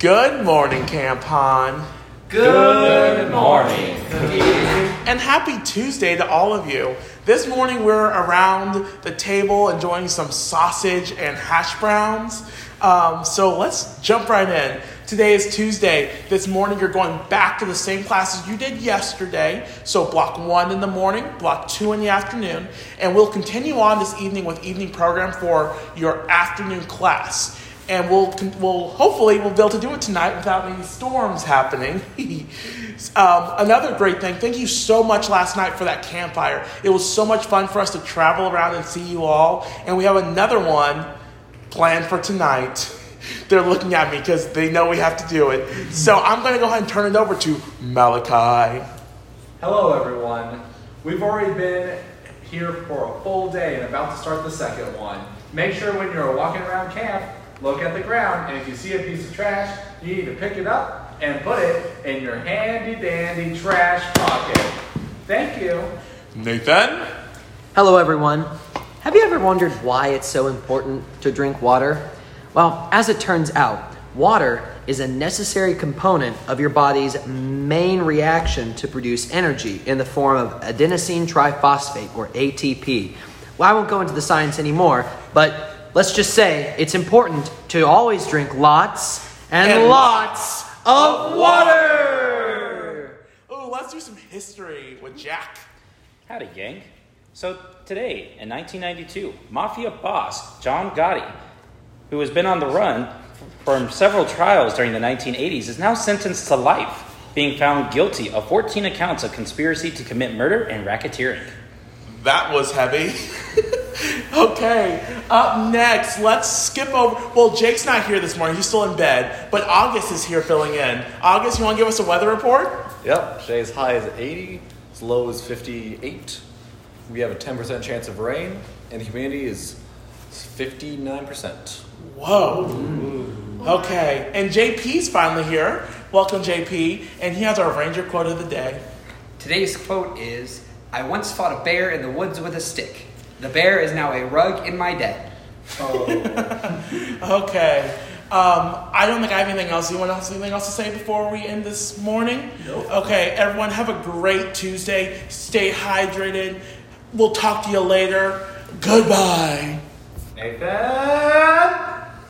Good morning, Camp Han. Good morning. And happy Tuesday to all of you. This morning we're around the table enjoying some sausage and hash browns. Um, so let's jump right in. Today is Tuesday. This morning you're going back to the same classes you did yesterday. So block one in the morning, block two in the afternoon, and we'll continue on this evening with evening program for your afternoon class and we'll, we'll hopefully we'll be able to do it tonight without any storms happening. um, another great thing, thank you so much last night for that campfire. It was so much fun for us to travel around and see you all, and we have another one planned for tonight. They're looking at me because they know we have to do it. So I'm going to go ahead and turn it over to Malachi. Hello, everyone. We've already been here for a full day and about to start the second one. Make sure when you're walking around camp look at the ground, and if you see a piece of trash, you need to pick it up and put it in your handy dandy trash pocket. Thank you. Nathan? Hello, everyone. Have you ever wondered why it's so important to drink water? Well, as it turns out, water is a necessary component of your body's main reaction to produce energy in the form of adenosine triphosphate, or ATP. Well, I won't go into the science anymore, but let's just say it's important to always drink lots and, and lots, of water. Oh, let's do some history with Jack. Howdy, gang. So, today, in 1992, Mafia boss John Gotti, who has been on the run from several trials during the 1980s, is now sentenced to life, being found guilty of 14 accounts of conspiracy to commit murder and racketeering. That was heavy. okay, up next, let's skip over. Well, Jake's not here this morning, he's still in bed, but August is here filling in. August, you want to give us a weather report? Yep, today's high is 80, its low is 58. We have a 10% chance of rain, and the humidity is 59%. Whoa. Okay, and JP's finally here. Welcome, JP, and he has our Ranger quote of the day. Today's quote is I once fought a bear in the woods with a stick. The bear is now a rug in my den. Oh. okay. Um, I don't think I have anything else. Anyone else anything else to say before we end this morning? Nope. Okay, everyone have a great Tuesday. Stay hydrated. We'll talk to you later. Goodbye. Nathan!